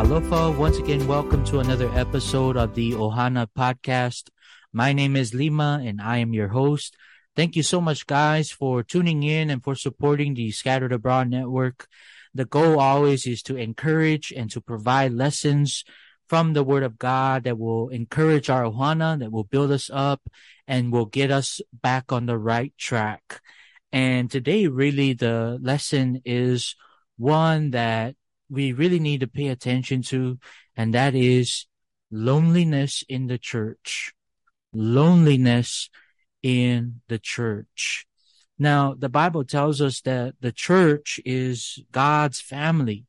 Alofa. Once again, welcome to another episode of the Ohana podcast. My name is Lima and I am your host. Thank you so much, guys, for tuning in and for supporting the Scattered Abroad Network. The goal always is to encourage and to provide lessons from the Word of God that will encourage our Ohana, that will build us up and will get us back on the right track. And today, really, the lesson is one that we really need to pay attention to, and that is loneliness in the church. Loneliness in the church. Now, the Bible tells us that the church is God's family,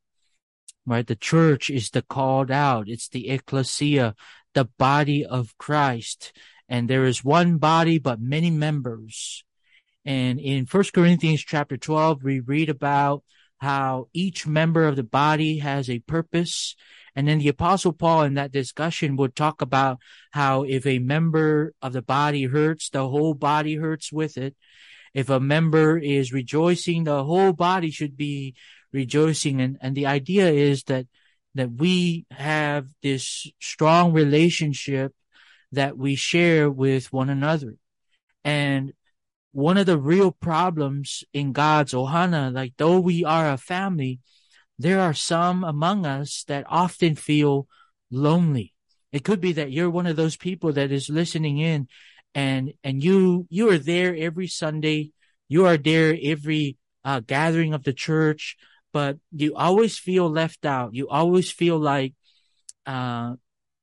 right? The church is the called out. It's the ecclesia, the body of Christ. And there is one body, but many members. And in First Corinthians chapter 12, we read about how each member of the body has a purpose. And then the apostle Paul in that discussion would talk about how if a member of the body hurts, the whole body hurts with it. If a member is rejoicing, the whole body should be rejoicing. And, and the idea is that, that we have this strong relationship that we share with one another. And one of the real problems in God's ohana, like though we are a family, there are some among us that often feel lonely. It could be that you're one of those people that is listening in and, and you, you are there every Sunday. You are there every uh, gathering of the church, but you always feel left out. You always feel like, uh,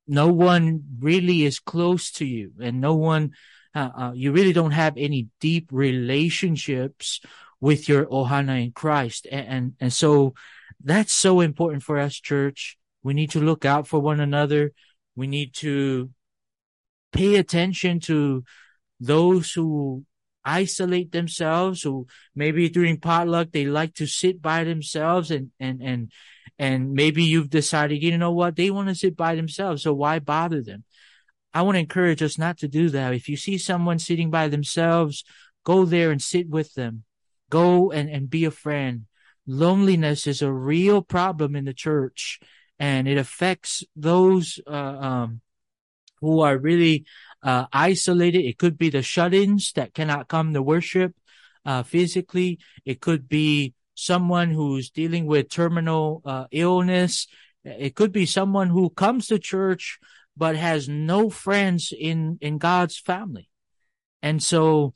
no one really is close to you and no one uh, uh, you really don't have any deep relationships with your ohana in Christ. And, and, and so that's so important for us, church. We need to look out for one another. We need to pay attention to those who isolate themselves, who maybe during potluck, they like to sit by themselves and, and, and, and maybe you've decided, you know what? They want to sit by themselves. So why bother them? I want to encourage us not to do that. If you see someone sitting by themselves, go there and sit with them. Go and, and be a friend. Loneliness is a real problem in the church and it affects those, uh, um, who are really, uh, isolated. It could be the shut-ins that cannot come to worship, uh, physically. It could be someone who's dealing with terminal, uh, illness. It could be someone who comes to church, but has no friends in, in God's family. And so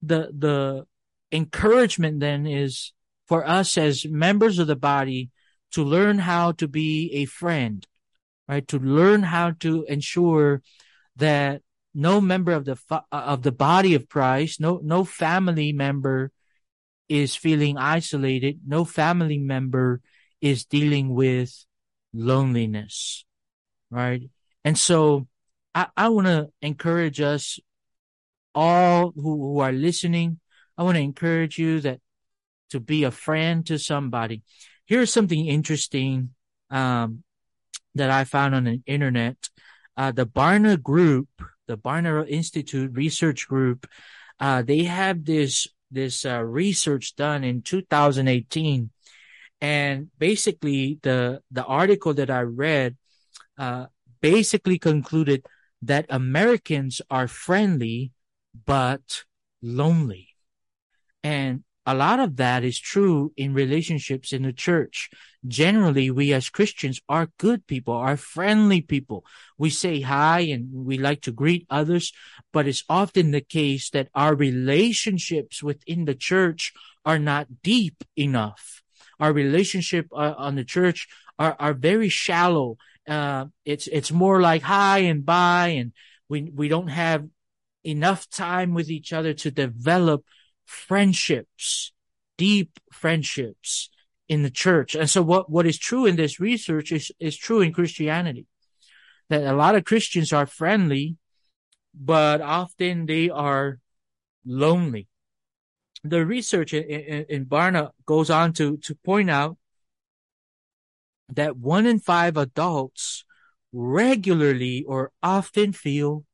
the, the encouragement then is for us as members of the body to learn how to be a friend, right? To learn how to ensure that no member of the, of the body of Christ, no, no family member is feeling isolated. No family member is dealing with loneliness, right? And so I, I want to encourage us all who, who are listening. I want to encourage you that to be a friend to somebody. Here's something interesting, um, that I found on the internet. Uh, the Barna Group, the Barna Institute Research Group, uh, they have this, this, uh, research done in 2018. And basically the, the article that I read, uh, basically concluded that Americans are friendly, but lonely. And a lot of that is true in relationships in the church. Generally, we as Christians are good people, are friendly people. We say hi and we like to greet others, but it's often the case that our relationships within the church are not deep enough. Our relationship uh, on the church are, are very shallow uh, it's it's more like hi and bye, and we we don't have enough time with each other to develop friendships, deep friendships in the church. And so what, what is true in this research is, is true in Christianity. That a lot of Christians are friendly, but often they are lonely. The research in, in, in Barna goes on to, to point out that one in five adults regularly or often feel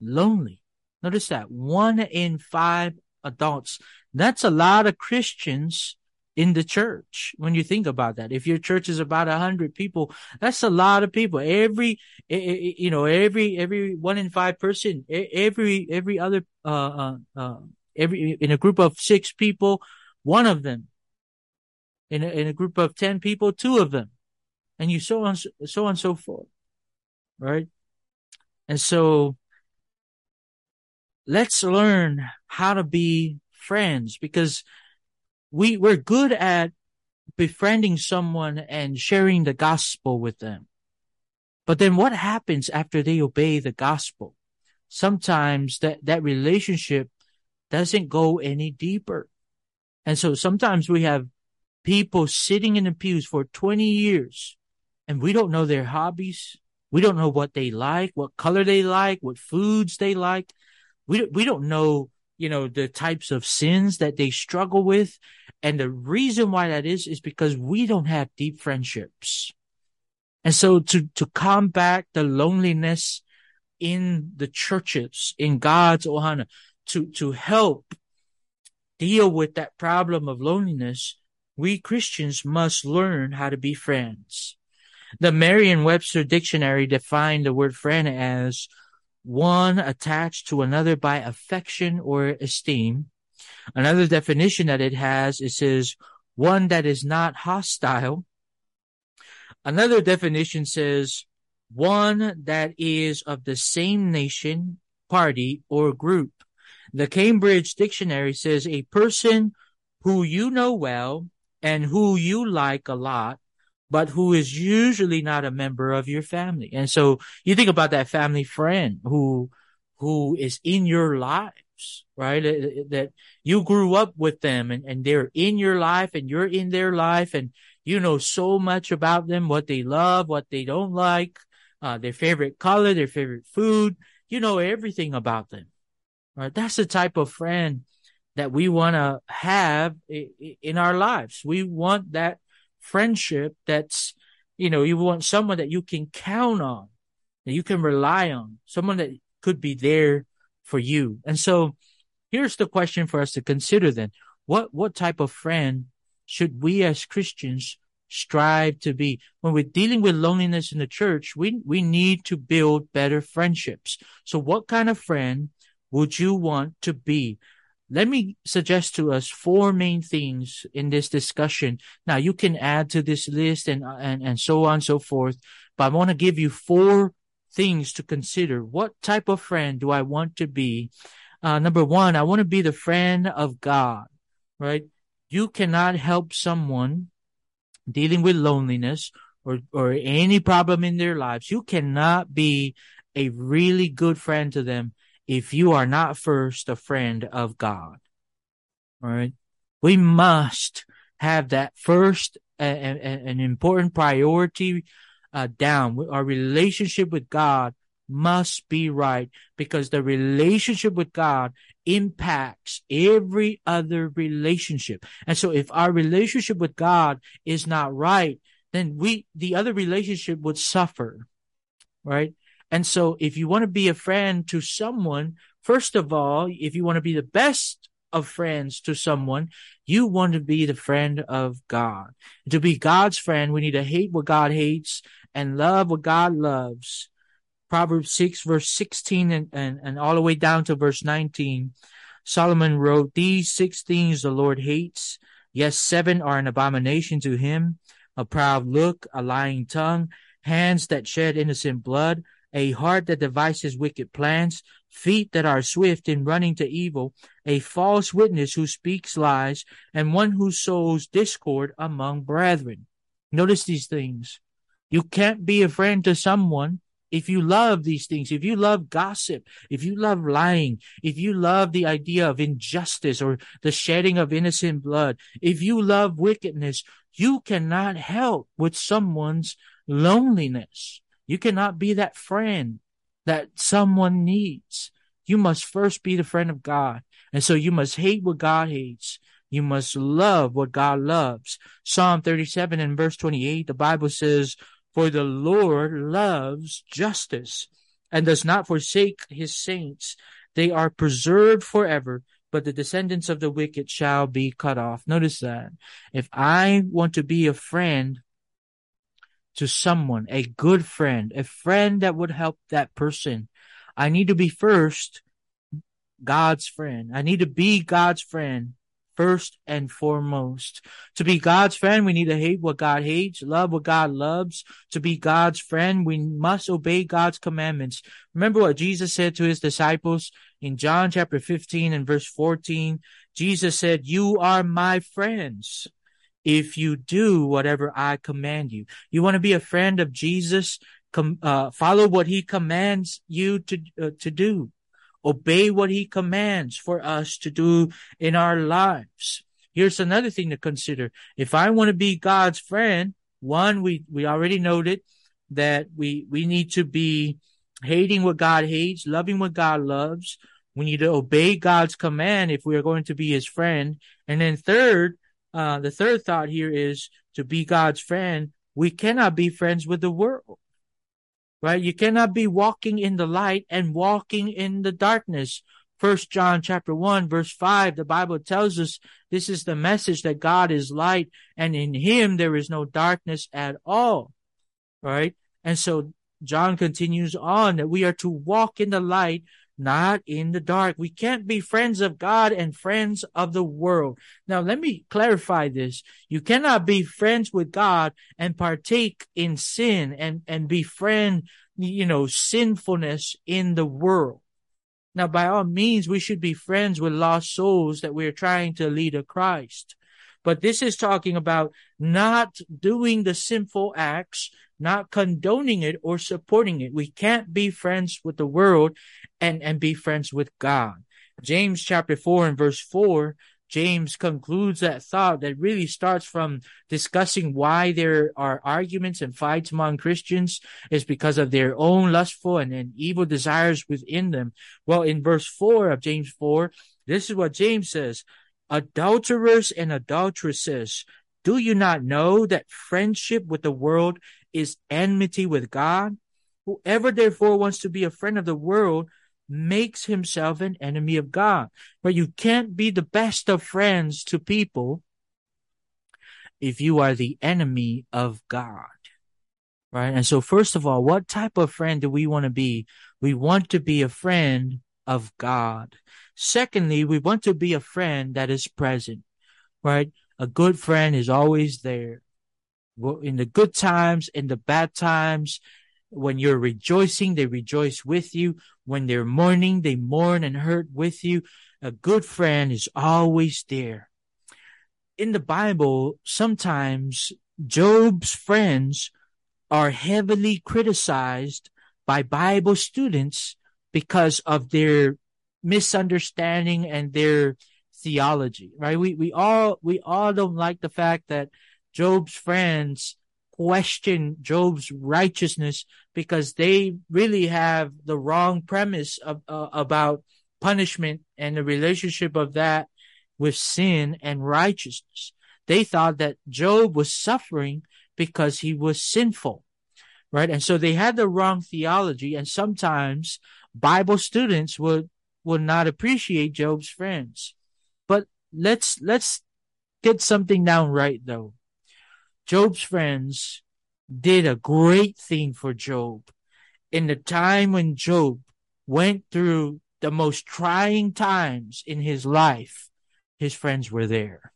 lonely. Notice that one in five adults. That's a lot of Christians in the church when you think about that. If your church is about a hundred people, that's a lot of people. Every, you know, every, every one in five person, every, every other, uh, uh, uh, every, in a group of six people, one of them. In a, in a group of 10 people, two of them. And you so on, so on and so forth. Right? And so let's learn how to be friends because we, we're good at befriending someone and sharing the gospel with them. But then what happens after they obey the gospel? Sometimes that, that relationship doesn't go any deeper. And so sometimes we have people sitting in the pews for 20 years and we don't know their hobbies. We don't know what they like, what color they like, what foods they like. We, we don't know, you know, the types of sins that they struggle with. And the reason why that is, is because we don't have deep friendships. And so to, to combat the loneliness in the churches, in God's Ohana, to, to help deal with that problem of loneliness, we Christians must learn how to be friends. The Merriam-Webster dictionary defined the word friend as one attached to another by affection or esteem. Another definition that it has, it says one that is not hostile. Another definition says one that is of the same nation, party, or group. The Cambridge Dictionary says a person who you know well and who you like a lot, but who is usually not a member of your family. And so you think about that family friend who, who is in your lives, right? That you grew up with them and, and they're in your life and you're in their life and you know so much about them, what they love, what they don't like, uh, their favorite color, their favorite food. You know everything about them. Right? That's the type of friend that we want to have in our lives. We want that friendship that's, you know, you want someone that you can count on, that you can rely on, someone that could be there for you. And so here's the question for us to consider then. What, what type of friend should we as Christians strive to be? When we're dealing with loneliness in the church, we, we need to build better friendships. So what kind of friend would you want to be? Let me suggest to us four main things in this discussion. Now you can add to this list and, and, and so on and so forth, but I want to give you four things to consider. What type of friend do I want to be? Uh, number one, I want to be the friend of God, right? You cannot help someone dealing with loneliness or, or any problem in their lives. You cannot be a really good friend to them if you are not first a friend of God. All right. We must have that first and an important priority uh, down. Our relationship with God must be right because the relationship with God impacts every other relationship. And so if our relationship with God is not right, then we, the other relationship would suffer, right? And so if you want to be a friend to someone, first of all, if you want to be the best of friends to someone, you want to be the friend of God. To be God's friend, we need to hate what God hates and love what God loves. Proverbs 6 verse 16 and, and, and all the way down to verse 19. Solomon wrote, these six things the Lord hates. Yes, seven are an abomination to him. A proud look, a lying tongue, hands that shed innocent blood, a heart that devises wicked plans, feet that are swift in running to evil, a false witness who speaks lies, and one who sows discord among brethren. Notice these things. You can't be a friend to someone if you love these things, if you love gossip, if you love lying, if you love the idea of injustice or the shedding of innocent blood, if you love wickedness, you cannot help with someone's loneliness. You cannot be that friend that someone needs. You must first be the friend of God. And so you must hate what God hates. You must love what God loves. Psalm 37 and verse 28, the Bible says, For the Lord loves justice and does not forsake his saints. They are preserved forever but the descendants of the wicked shall be cut off. Notice that. If I want to be a friend to someone, a good friend, a friend that would help that person, I need to be first God's friend. I need to be God's friend first and foremost. To be God's friend, we need to hate what God hates, love what God loves. To be God's friend, we must obey God's commandments. Remember what Jesus said to his disciples in John chapter 15 and verse 14? Jesus said, you are my friends if you do whatever I command you. You want to be a friend of Jesus? Com- uh, follow what he commands you to, uh, to do obey what he commands for us to do in our lives. Here's another thing to consider. If I want to be God's friend, one, we, we already noted that we, we need to be hating what God hates, loving what God loves. We need to obey God's command if we are going to be his friend. And then third, uh, the third thought here is to be God's friend. We cannot be friends with the world right? You cannot be walking in the light and walking in the darkness. First John chapter one, verse five, the Bible tells us this is the message that God is light and in him there is no darkness at all. Right? And so John continues on that we are to walk in the light not in the dark. We can't be friends of God and friends of the world. Now, let me clarify this. You cannot be friends with God and partake in sin and, and befriend, you know, sinfulness in the world. Now, by all means, we should be friends with lost souls that we're trying to lead to Christ. But this is talking about not doing the sinful acts not condoning it or supporting it. We can't be friends with the world and, and be friends with God. James chapter 4 and verse 4, James concludes that thought that really starts from discussing why there are arguments and fights among Christians is because of their own lustful and, and evil desires within them. Well, in verse 4 of James 4, this is what James says. Adulterers and adulteresses, do you not know that friendship with the world is enmity with God. Whoever therefore wants to be a friend of the world makes himself an enemy of God. But you can't be the best of friends to people if you are the enemy of God. Right. And so first of all, what type of friend do we want to be? We want to be a friend of God. Secondly, we want to be a friend that is present, right? A good friend is always there in the good times, in the bad times. When you're rejoicing, they rejoice with you. When they're mourning, they mourn and hurt with you. A good friend is always there. In the Bible, sometimes Job's friends are heavily criticized by Bible students because of their misunderstanding and their theology, right? We, we all, we all don't like the fact that Job's friends question Job's righteousness because they really have the wrong premise of, uh, about punishment and the relationship of that with sin and righteousness. They thought that Job was suffering because he was sinful, right? And so they had the wrong theology. And sometimes Bible students would, would not appreciate Job's friends. But let's, let's get something down right though. Job's friends did a great thing for Job. In the time when Job went through the most trying times in his life, his friends were there.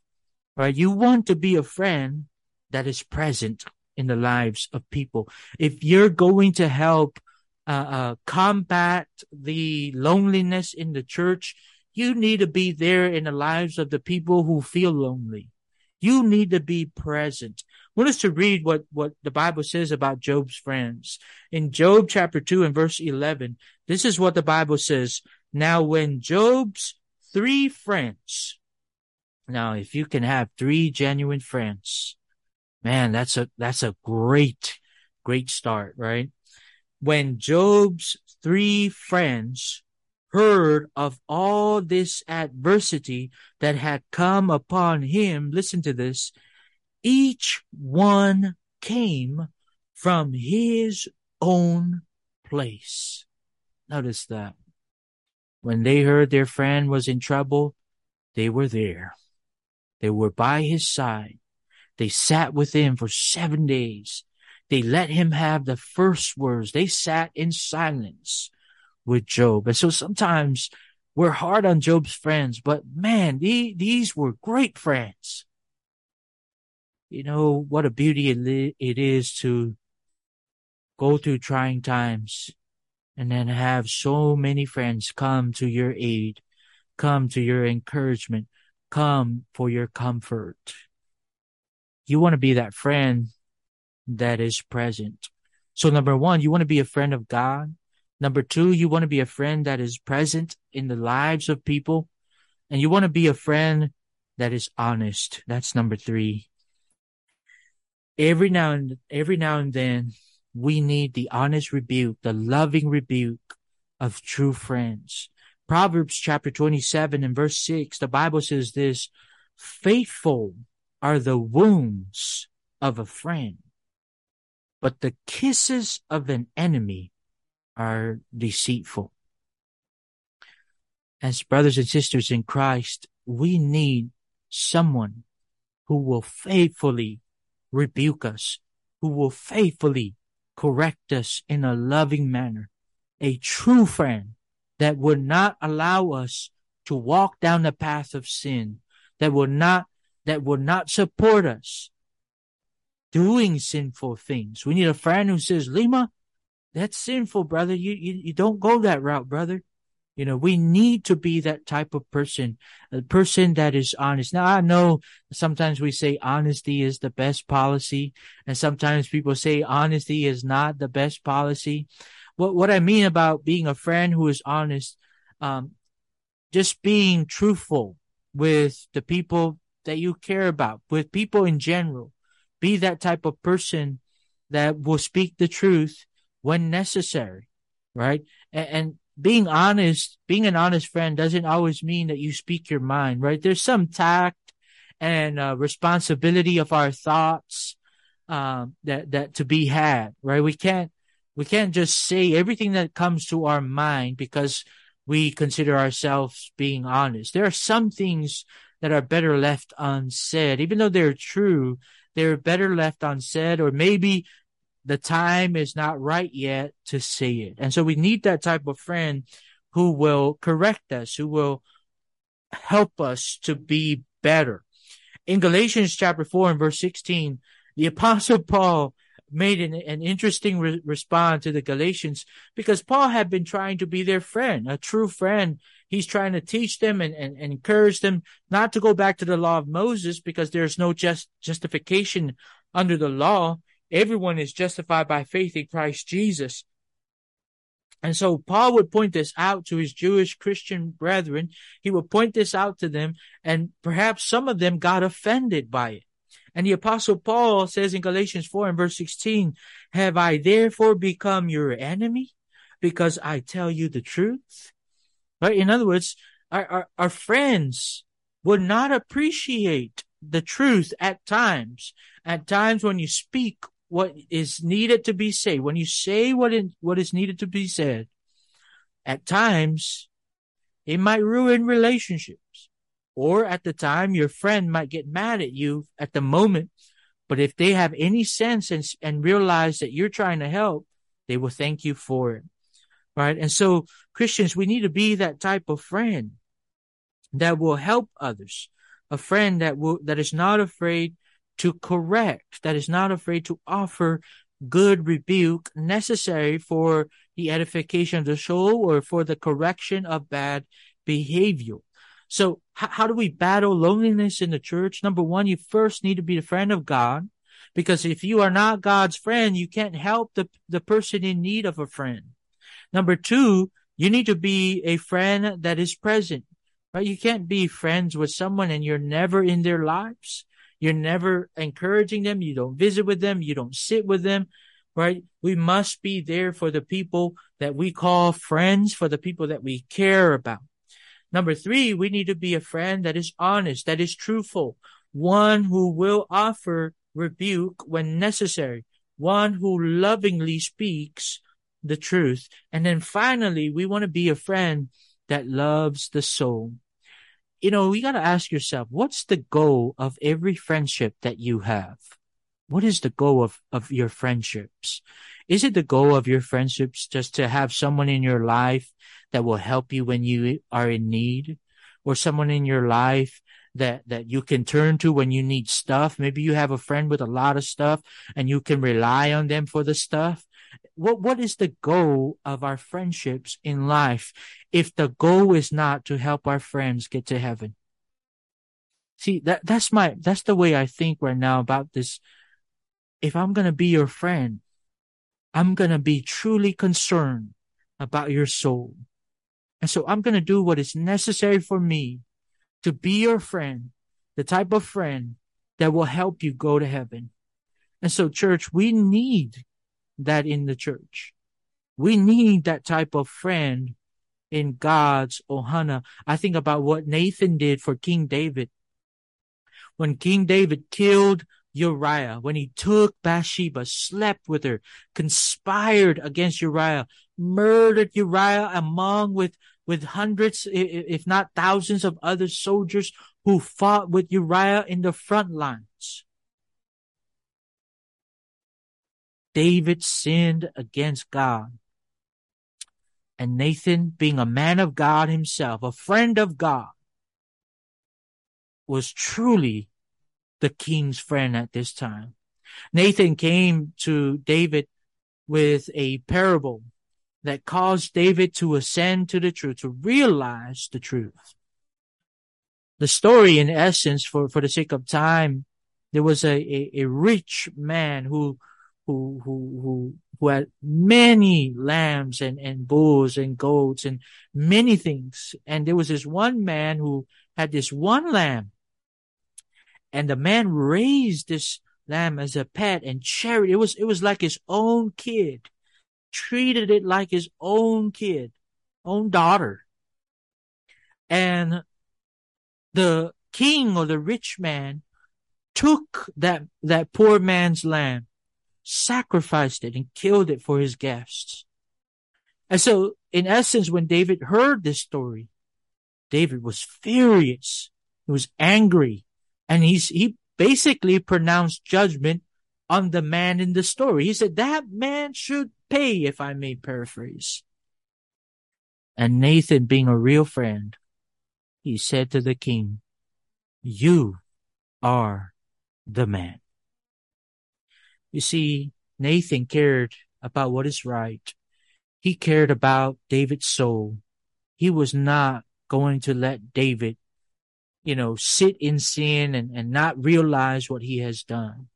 Right? You want to be a friend that is present in the lives of people. If you're going to help uh, uh, combat the loneliness in the church, you need to be there in the lives of the people who feel lonely. You need to be present. Want us to read what, what the Bible says about Job's friends. In Job chapter 2 and verse 11, this is what the Bible says. Now, when Job's three friends, now, if you can have three genuine friends, man, that's a, that's a great, great start, right? When Job's three friends heard of all this adversity that had come upon him, listen to this, each one came from his own place. Notice that. When they heard their friend was in trouble, They were there. They were by his side. They sat with him for seven days. They let him have the first words. They sat in silence with Job. And so sometimes we're hard on Job's friends, but man, these, these were great friends. You know, what a beauty it is to go through trying times and then have so many friends come to your aid, come to your encouragement, come for your comfort. You want to be that friend that is present. So number one, you want to be a friend of God. Number two, you want to be a friend that is present in the lives of people. And you want to be a friend that is honest. That's number three. Every now and every now and then, we need the honest rebuke, the loving rebuke of true friends. Proverbs chapter 27 and verse 6, the Bible says this, faithful are the wounds of a friend, but the kisses of an enemy are deceitful. As brothers and sisters in Christ, we need someone who will faithfully rebuke us, who will faithfully correct us in a loving manner. A true friend that will not allow us to walk down the path of sin, that will not, that will not support us doing sinful things. We need a friend who says, Lima, that's sinful, brother. You, you, you don't go that route, brother. You know, we need to be that type of person, a person that is honest. Now, I know sometimes we say honesty is the best policy, and sometimes people say honesty is not the best policy. What, what I mean about being a friend who is honest, um, just being truthful with the people that you care about, with people in general. Be that type of person that will speak the truth when necessary, right? And, and being honest, being an honest friend doesn't always mean that you speak your mind, right? There's some tact and uh, responsibility of our thoughts um, that that to be had, right? We can't we can't just say everything that comes to our mind because we consider ourselves being honest. There are some things that are better left unsaid, even though they're true. They're better left unsaid, or maybe the time is not right yet to say it. And so we need that type of friend who will correct us, who will help us to be better. In Galatians chapter 4 and verse 16, the apostle Paul made an, an interesting re- response to the Galatians because Paul had been trying to be their friend, a true friend. He's trying to teach them and, and, and encourage them not to go back to the law of Moses because there's no just justification under the law. Everyone is justified by faith in Christ Jesus. And so Paul would point this out to his Jewish Christian brethren. He would point this out to them, and perhaps some of them got offended by it. And the apostle Paul says in Galatians 4 and verse 16, have I therefore become your enemy because I tell you the truth? Right? In other words, our, our, our friends would not appreciate the truth at times. At times when you speak what is needed to be said, when you say what is, what is needed to be said, at times it might ruin relationships. Or at the time, your friend might get mad at you at the moment. But if they have any sense and, and realize that you're trying to help, they will thank you for it. Right. And so Christians, we need to be that type of friend that will help others. A friend that will, that is not afraid to correct, that is not afraid to offer good rebuke necessary for the edification of the soul or for the correction of bad behavior. So h- how do we battle loneliness in the church? Number one, you first need to be the friend of God. Because if you are not God's friend, you can't help the, the person in need of a friend. Number two, you need to be a friend that is present, right? You can't be friends with someone and you're never in their lives. You're never encouraging them. You don't visit with them. You don't sit with them, right? We must be there for the people that we call friends, for the people that we care about. Number three, we need to be a friend that is honest, that is truthful, one who will offer rebuke when necessary, one who lovingly speaks the truth. And then finally, we want to be a friend that loves the soul. You know, you got to ask yourself, what's the goal of every friendship that you have? What is the goal of, of your friendships? Is it the goal of your friendships just to have someone in your life that will help you when you are in need or someone in your life that, that you can turn to when you need stuff? Maybe you have a friend with a lot of stuff and you can rely on them for the stuff. What, what is the goal of our friendships in life if the goal is not to help our friends get to heaven? See, that, that's my, that's the way I think right now about this. If I'm going to be your friend, I'm going to be truly concerned about your soul. And so I'm going to do what is necessary for me to be your friend, the type of friend that will help you go to heaven. And so church, we need that in the church. We need that type of friend in God's Ohana. I think about what Nathan did for King David. When King David killed Uriah, when he took Bathsheba, slept with her, conspired against Uriah, murdered Uriah among with, with hundreds, if not thousands of other soldiers who fought with Uriah in the front lines. David sinned against God. And Nathan, being a man of God himself, a friend of God, was truly the king's friend at this time. Nathan came to David with a parable that caused David to ascend to the truth, to realize the truth. The story, in essence, for, for the sake of time, there was a, a, a rich man who, who, who, who, who had many lambs and, and bulls and goats and many things. And there was this one man who had this one lamb and the man raised this lamb as a pet and cherished it was it was like his own kid treated it like his own kid own daughter and the king or the rich man took that that poor man's lamb sacrificed it and killed it for his guests and so in essence when david heard this story david was furious he was angry and he's, he basically pronounced judgment on the man in the story. He said that man should pay, if I may paraphrase. And Nathan, being a real friend, he said to the king, you are the man. You see, Nathan cared about what is right. He cared about David's soul. He was not going to let David you know, sit in sin and, and not realize what he has done.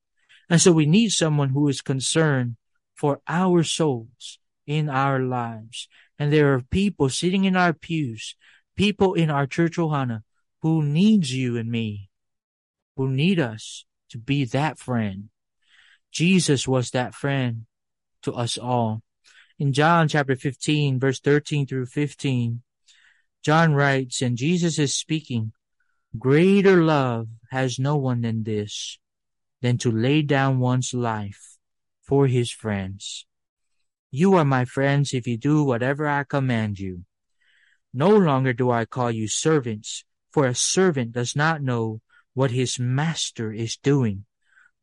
And so we need someone who is concerned for our souls in our lives. And there are people sitting in our pews, people in our church Ohana who needs you and me, who need us to be that friend. Jesus was that friend to us all. In John chapter 15, verse 13 through 15, John writes, and Jesus is speaking, Greater love has no one than this, than to lay down one's life for his friends. You are my friends if you do whatever I command you. No longer do I call you servants, for a servant does not know what his master is doing.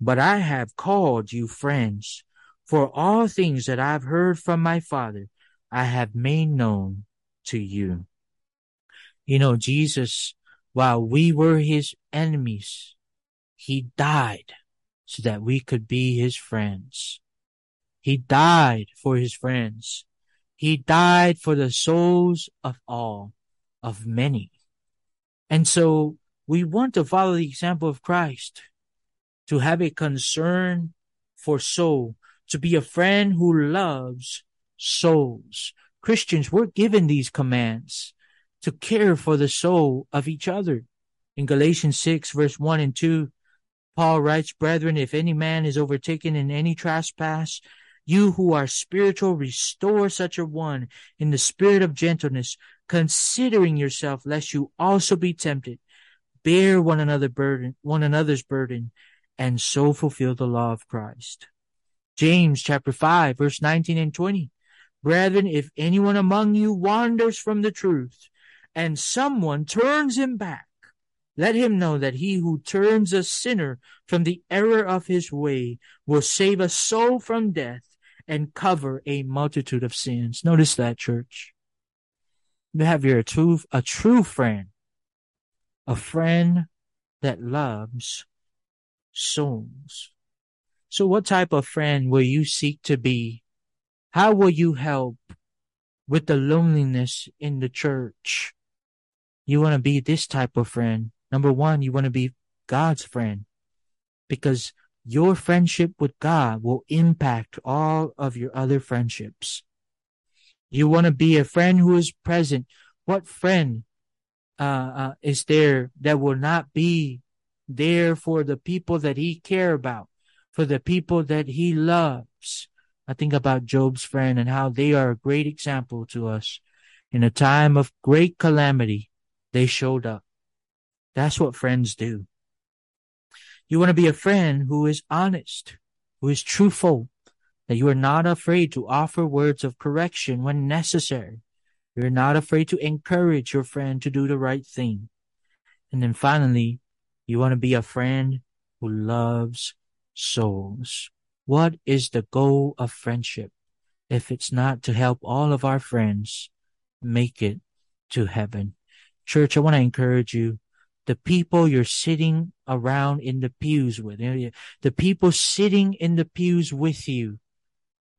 But I have called you friends, for all things that I've heard from my Father, I have made known to you. You know, Jesus while we were his enemies, he died so that we could be his friends. He died for his friends. He died for the souls of all, of many. And so we want to follow the example of Christ, to have a concern for soul, to be a friend who loves souls. Christians, we're given these commands to care for the soul of each other. In Galatians 6 verse 1 and 2, Paul writes, Brethren, if any man is overtaken in any trespass, you who are spiritual, restore such a one in the spirit of gentleness, considering yourself, lest you also be tempted. Bear one another burden, one another's burden, and so fulfill the law of Christ. James chapter 5 verse 19 and 20. Brethren, if anyone among you wanders from the truth and someone turns him back Let him know that he who turns a sinner from the error of his way will save a soul from death and cover a multitude of sins. Notice that, church. You have your true, a true friend, a friend that loves souls. So what type of friend will you seek to be? How will you help with the loneliness in the church? You want to be this type of friend. Number one, you want to be God's friend because your friendship with God will impact all of your other friendships. You want to be a friend who is present. What friend uh, uh, is there that will not be there for the people that he care about, for the people that he loves? I think about Job's friend and how they are a great example to us. In a time of great calamity, they showed up. That's what friends do. You want to be a friend who is honest, who is truthful, that you are not afraid to offer words of correction when necessary. You're not afraid to encourage your friend to do the right thing. And then finally, you want to be a friend who loves souls. What is the goal of friendship if it's not to help all of our friends make it to heaven? Church, I want to encourage you the people you're sitting around in the pews with, the people sitting in the pews with you,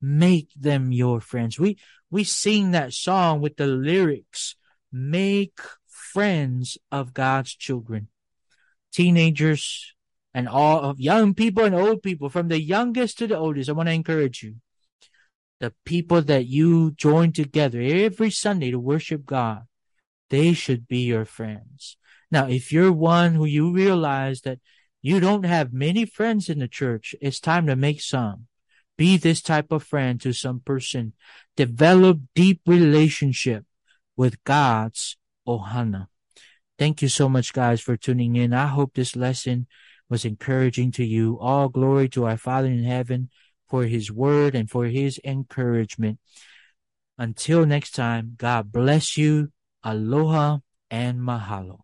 make them your friends. We, we sing that song with the lyrics, make friends of God's children, teenagers and all of young people and old people, from the youngest to the oldest. I want to encourage you. The people that you join together every Sunday to worship God, they should be your friends. Now, if you're one who you realize that you don't have many friends in the church, it's time to make some. Be this type of friend to some person. Develop deep relationship with God's Ohana. Thank you so much, guys, for tuning in. I hope this lesson was encouraging to you. All glory to our Father in heaven for his word and for his encouragement. Until next time, God bless you. Aloha and mahalo.